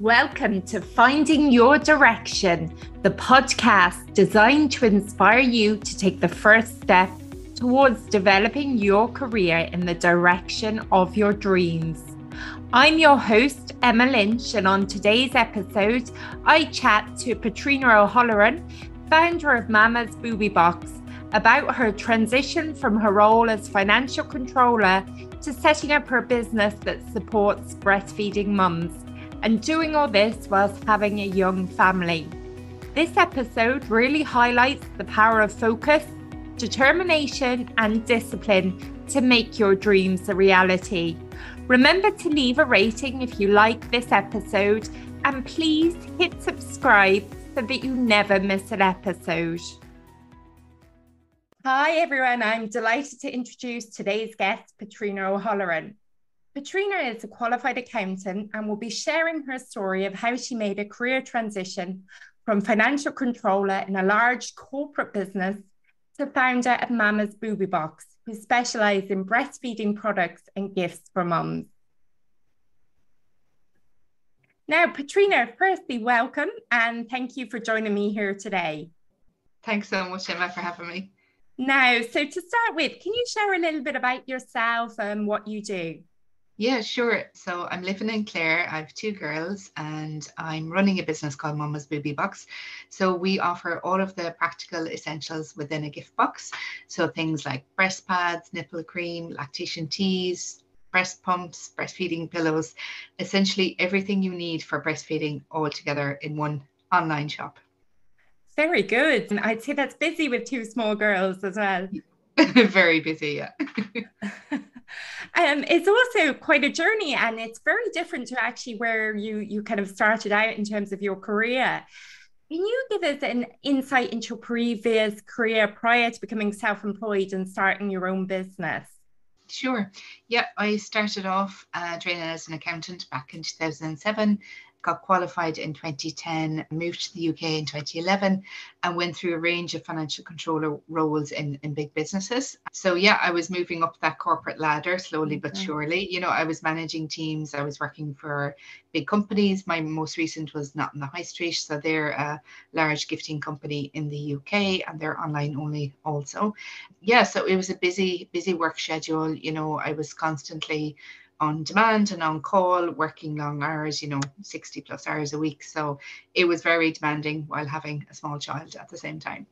Welcome to Finding Your Direction, the podcast designed to inspire you to take the first step towards developing your career in the direction of your dreams. I'm your host, Emma Lynch, and on today's episode, I chat to Petrina O'Halloran, founder of Mamas Boobie Box, about her transition from her role as financial controller to setting up her business that supports breastfeeding mums and doing all this whilst having a young family. This episode really highlights the power of focus, determination, and discipline to make your dreams a reality. Remember to leave a rating if you like this episode, and please hit subscribe so that you never miss an episode. Hi, everyone. I'm delighted to introduce today's guest, Petrina O'Halloran. Petrina is a qualified accountant and will be sharing her story of how she made a career transition from financial controller in a large corporate business to founder of Mamas Boobie Box, who specialise in breastfeeding products and gifts for mums. Now, Petrina, firstly, welcome and thank you for joining me here today. Thanks so much, Emma, for having me. Now, so to start with, can you share a little bit about yourself and what you do? Yeah, sure. So I'm living in Clare. I have two girls and I'm running a business called Mamas Boobie Box. So we offer all of the practical essentials within a gift box. So things like breast pads, nipple cream, lactation teas, breast pumps, breastfeeding pillows, essentially everything you need for breastfeeding all together in one online shop. Very good. And I'd say that's busy with two small girls as well. Very busy, yeah. um, it's also quite a journey and it's very different to actually where you you kind of started out in terms of your career can you give us an insight into your previous career prior to becoming self-employed and starting your own business Sure. Yeah, I started off uh, training as an accountant back in 2007 got qualified in 2010, moved to the UK in 2011, and went through a range of financial controller roles in, in big businesses. So, yeah, I was moving up that corporate ladder slowly but surely. You know, I was managing teams, I was working for big companies. My most recent was Not in the High Street. So, they're a large gifting company in the UK and they're online only also. Yeah, so it was a busy, busy work schedule. You know, I was constantly on demand and on call, working long hours, you know, 60 plus hours a week. So it was very demanding while having a small child at the same time.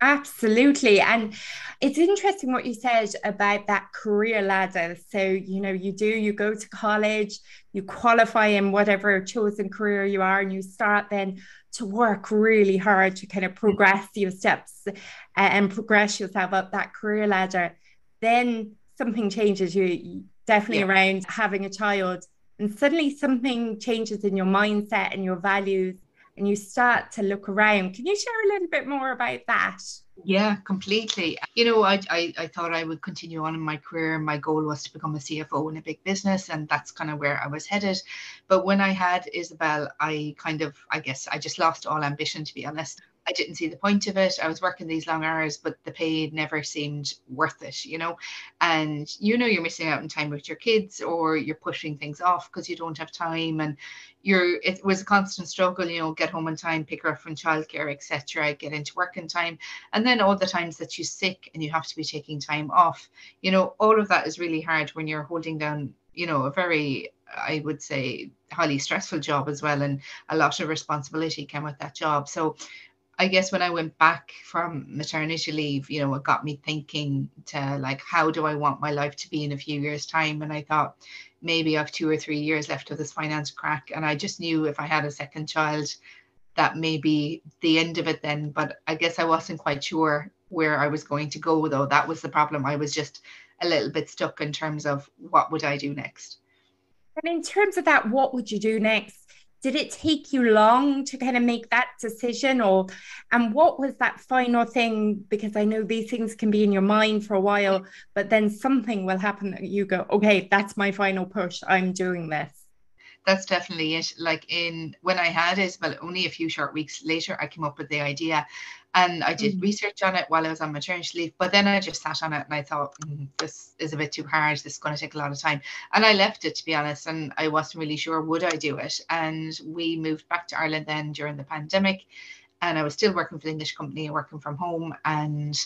Absolutely. And it's interesting what you said about that career ladder. So, you know, you do, you go to college, you qualify in whatever chosen career you are, and you start then to work really hard to kind of progress your steps uh, and progress yourself up that career ladder. Then something changes. You definitely yeah. around having a child and suddenly something changes in your mindset and your values and you start to look around. Can you share a little bit more about that? Yeah completely. You know I, I i thought i would continue on in my career. My goal was to become a cfo in a big business and that's kind of where i was headed. But when i had isabel i kind of i guess i just lost all ambition to be honest I didn't see the point of it. I was working these long hours, but the pay never seemed worth it, you know. And you know you're missing out on time with your kids or you're pushing things off because you don't have time and you're it was a constant struggle, you know, get home on time, pick her up from childcare, etc., get into work in time. And then all the times that you're sick and you have to be taking time off, you know, all of that is really hard when you're holding down, you know, a very I would say highly stressful job as well, and a lot of responsibility came with that job. So I guess when I went back from maternity leave, you know, it got me thinking to like, how do I want my life to be in a few years' time? And I thought maybe I've two or three years left of this finance crack. And I just knew if I had a second child, that may be the end of it then. But I guess I wasn't quite sure where I was going to go, though. That was the problem. I was just a little bit stuck in terms of what would I do next. And in terms of that, what would you do next? Did it take you long to kind of make that decision or and what was that final thing? Because i know these things can be in your mind for a while but then something will happen that you go okay that's my final push. I'm doing this that's definitely it. Like in when I had Isabel, only a few short weeks later, I came up with the idea, and I did mm-hmm. research on it while I was on maternity leave. But then I just sat on it and I thought, mm, this is a bit too hard. This is going to take a lot of time, and I left it to be honest. And I wasn't really sure would I do it. And we moved back to Ireland then during the pandemic, and I was still working for the English company, working from home, and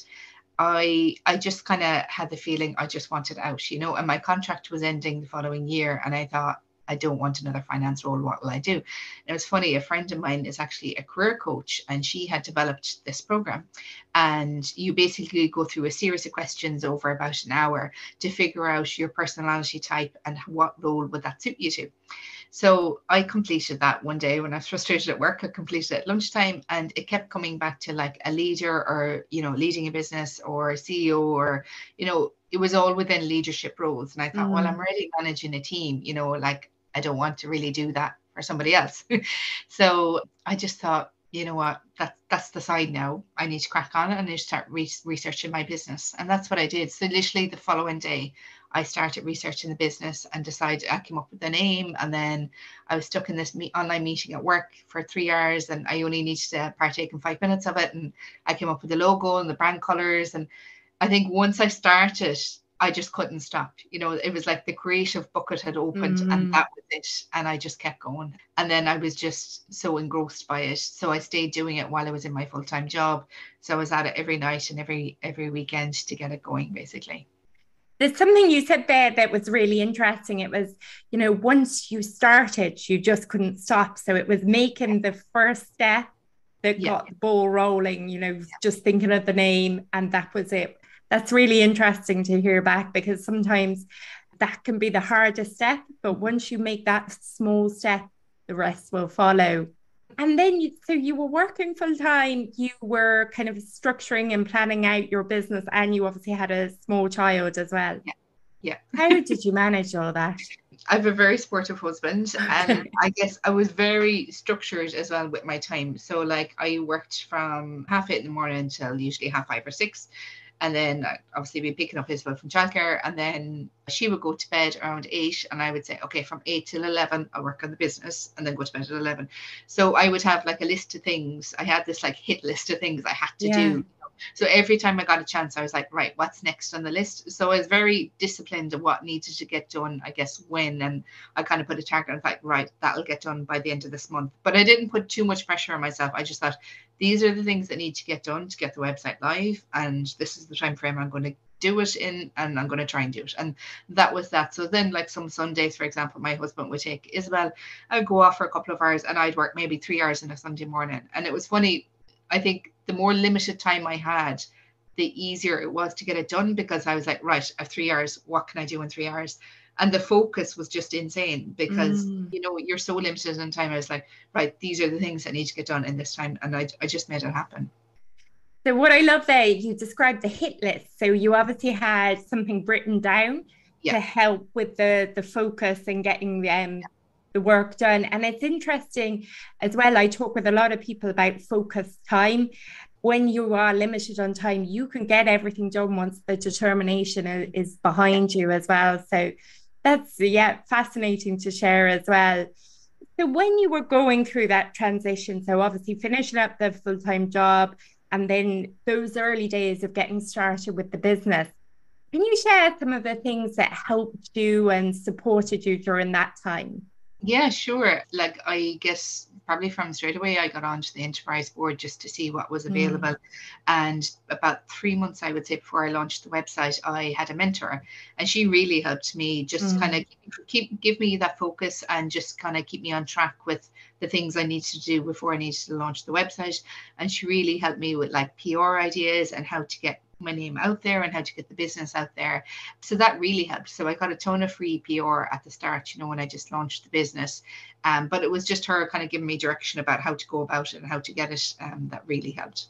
I I just kind of had the feeling I just wanted out, you know, and my contract was ending the following year, and I thought I don't want another finance role. What will I do? And it was funny. A friend of mine is actually a career coach, and she had developed this program. And you basically go through a series of questions over about an hour to figure out your personality type and what role would that suit you to. So I completed that one day when I was frustrated at work. I completed it at lunchtime and it kept coming back to like a leader or, you know, leading a business or a CEO or, you know, it was all within leadership roles. And I thought, mm. well, I'm already managing a team, you know, like I don't want to really do that for somebody else. so I just thought, you know what, that's that's the side now. I need to crack on and I start re- researching my business. And that's what I did. So literally the following day, I started researching the business and decided I came up with the name. And then I was stuck in this online meeting at work for three hours and I only needed to partake in five minutes of it. And I came up with the logo and the brand colors. And I think once I started, I just couldn't stop. You know, it was like the creative bucket had opened mm. and that was it. And I just kept going. And then I was just so engrossed by it. So I stayed doing it while I was in my full-time job. So I was at it every night and every every weekend to get it going basically. There's something you said there that was really interesting. It was, you know, once you started, you just couldn't stop. So it was making the first step that yeah. got the ball rolling, you know, yeah. just thinking of the name and that was it. That's really interesting to hear back because sometimes that can be the hardest step. But once you make that small step, the rest will follow. And then you, so you were working full time you were kind of structuring and planning out your business and you obviously had a small child as well. Yeah yeah. How did you manage all that? I have a very supportive husband, and I guess I was very structured as well with my time. So, like, I worked from half eight in the morning until usually half five or six, and then obviously be picking up Isabel from childcare, and then she would go to bed around eight, and I would say, okay, from eight till eleven, I'll work on the business, and then go to bed at eleven. So I would have like a list of things. I had this like hit list of things I had to yeah. do so every time I got a chance, I was like, right, what's next on the list? So I was very disciplined of what needed to get done, I guess, when. And I kind of put a target of like, right, that'll get done by the end of this month. But I didn't put too much pressure on myself. I just thought these are the things that need to get done to get the website live. And this is the time frame I'm going to do it in and I'm going to try and do it. And that was that. So then, like some Sundays, for example, my husband would take Isabel, I'd go off for a couple of hours and I'd work maybe three hours in a Sunday morning. And it was funny. I think the more limited time I had, the easier it was to get it done because I was like, right, I have three hours. What can I do in three hours? And the focus was just insane because mm. you know you're so limited in time. I was like, right, these are the things that need to get done in this time, and I, I just made it happen. So what I love there, you described the hit list. So you obviously had something written down yeah. to help with the the focus and getting um, yeah the work done. And it's interesting as well. I talk with a lot of people about focus time. When you are limited on time, you can get everything done once the determination is behind you as well. So that's yeah, fascinating to share as well. So when you were going through that transition, so obviously finishing up the full-time job and then those early days of getting started with the business, can you share some of the things that helped you and supported you during that time? Yeah, sure. Like I guess probably from straight away I got onto the enterprise board just to see what was mm. available. Mm. And about three months, I would say, before I launched the website, I had a mentor, and she really helped me just mm. kind of keep give me that focus and just kind of keep me on track with the things I needed to do before I needed to launch the website. And she really helped me with like PR ideas and how to get my name out there and how to get the business out there. So that really helped. So I got a ton of free PR at the start, you know, when I just launched the business. Um, but it was just her kind of giving me direction about how to go about it and how to get it um, that really helped.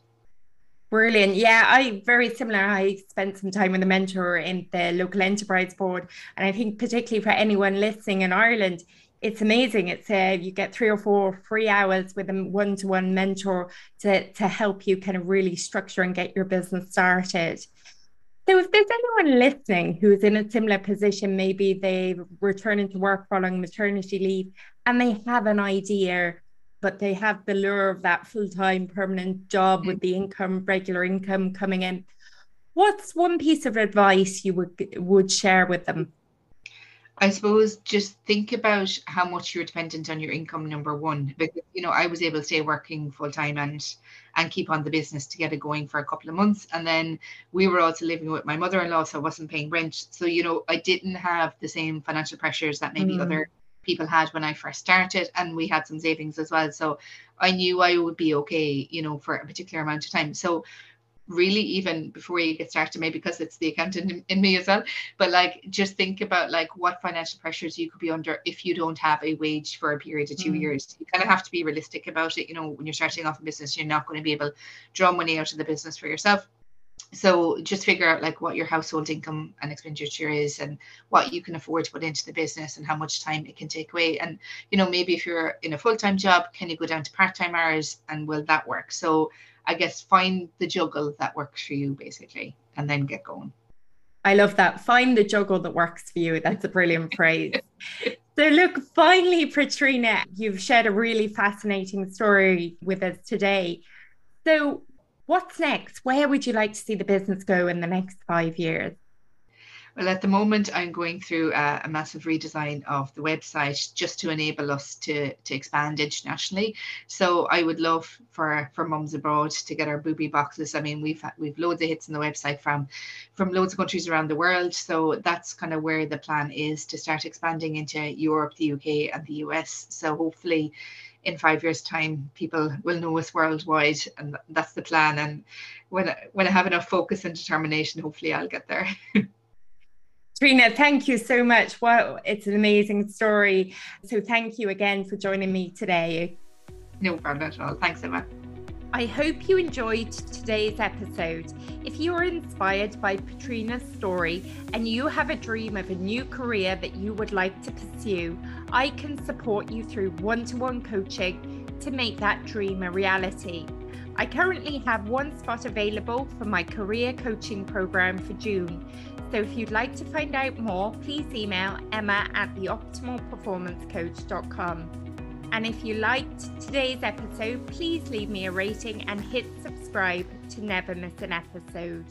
Brilliant. Yeah, I very similar. I spent some time with a mentor in the local enterprise board. And I think particularly for anyone listening in Ireland, it's amazing. It's a, you get three or four free hours with a one-to-one mentor to, to help you kind of really structure and get your business started. So, if there's anyone listening who is in a similar position, maybe they're returning to work following maternity leave and they have an idea, but they have the lure of that full time permanent job with the income, regular income coming in, what's one piece of advice you would would share with them? I suppose just think about how much you're dependent on your income. Number one, because you know I was able to stay working full time and and keep on the business to get it going for a couple of months, and then we were also living with my mother-in-law, so I wasn't paying rent. So you know I didn't have the same financial pressures that maybe mm. other people had when I first started, and we had some savings as well. So I knew I would be okay, you know, for a particular amount of time. So really even before you get started maybe because it's the accountant in, in, me as well but like just think about like what financial pressures you could be under if you don't have a wage for a period of two mm. years. You kind of have to be realistic about it you know when you're starting off a business you're not going to be able to draw money out of the business for yourself. So just figure out like what your household income and expenditure is and what you can afford to put into the business and how much time it can take away. And you know maybe if you're in a full-time job can you go down to part-time hours and will that work? So I guess find the juggle that works for you basically and then get going. I love that. Find the juggle that works for you. That's a brilliant phrase. So, look, finally, Petrina, you've shared a really fascinating story with us today. So, what's next? Where would you like to see the business go in the next five years? Well, at the moment, I'm going through a, a, massive redesign of the website just to enable us to, to expand internationally. So I would love for for mums abroad to get our booby boxes. I mean, we've we've loads of hits on the website from from loads of countries around the world. So that's kind of where the plan is to start expanding into Europe, the UK, and the US. So hopefully in five years time people will know us worldwide and that's the plan and when when I have enough focus and determination hopefully I'll get there Trina, thank you so much. Wow, it's an amazing story. So thank you again for joining me today. No problem at all. Thanks, so much. I hope you enjoyed today's episode. If you are inspired by Petrina's story and you have a dream of a new career that you would like to pursue, I can support you through one to one coaching to make that dream a reality. I currently have one spot available for my career coaching program for June. So if you'd like to find out more, please email emma at theoptimalperformancecoach.com. And if you liked today's episode, please leave me a rating and hit subscribe to never miss an episode.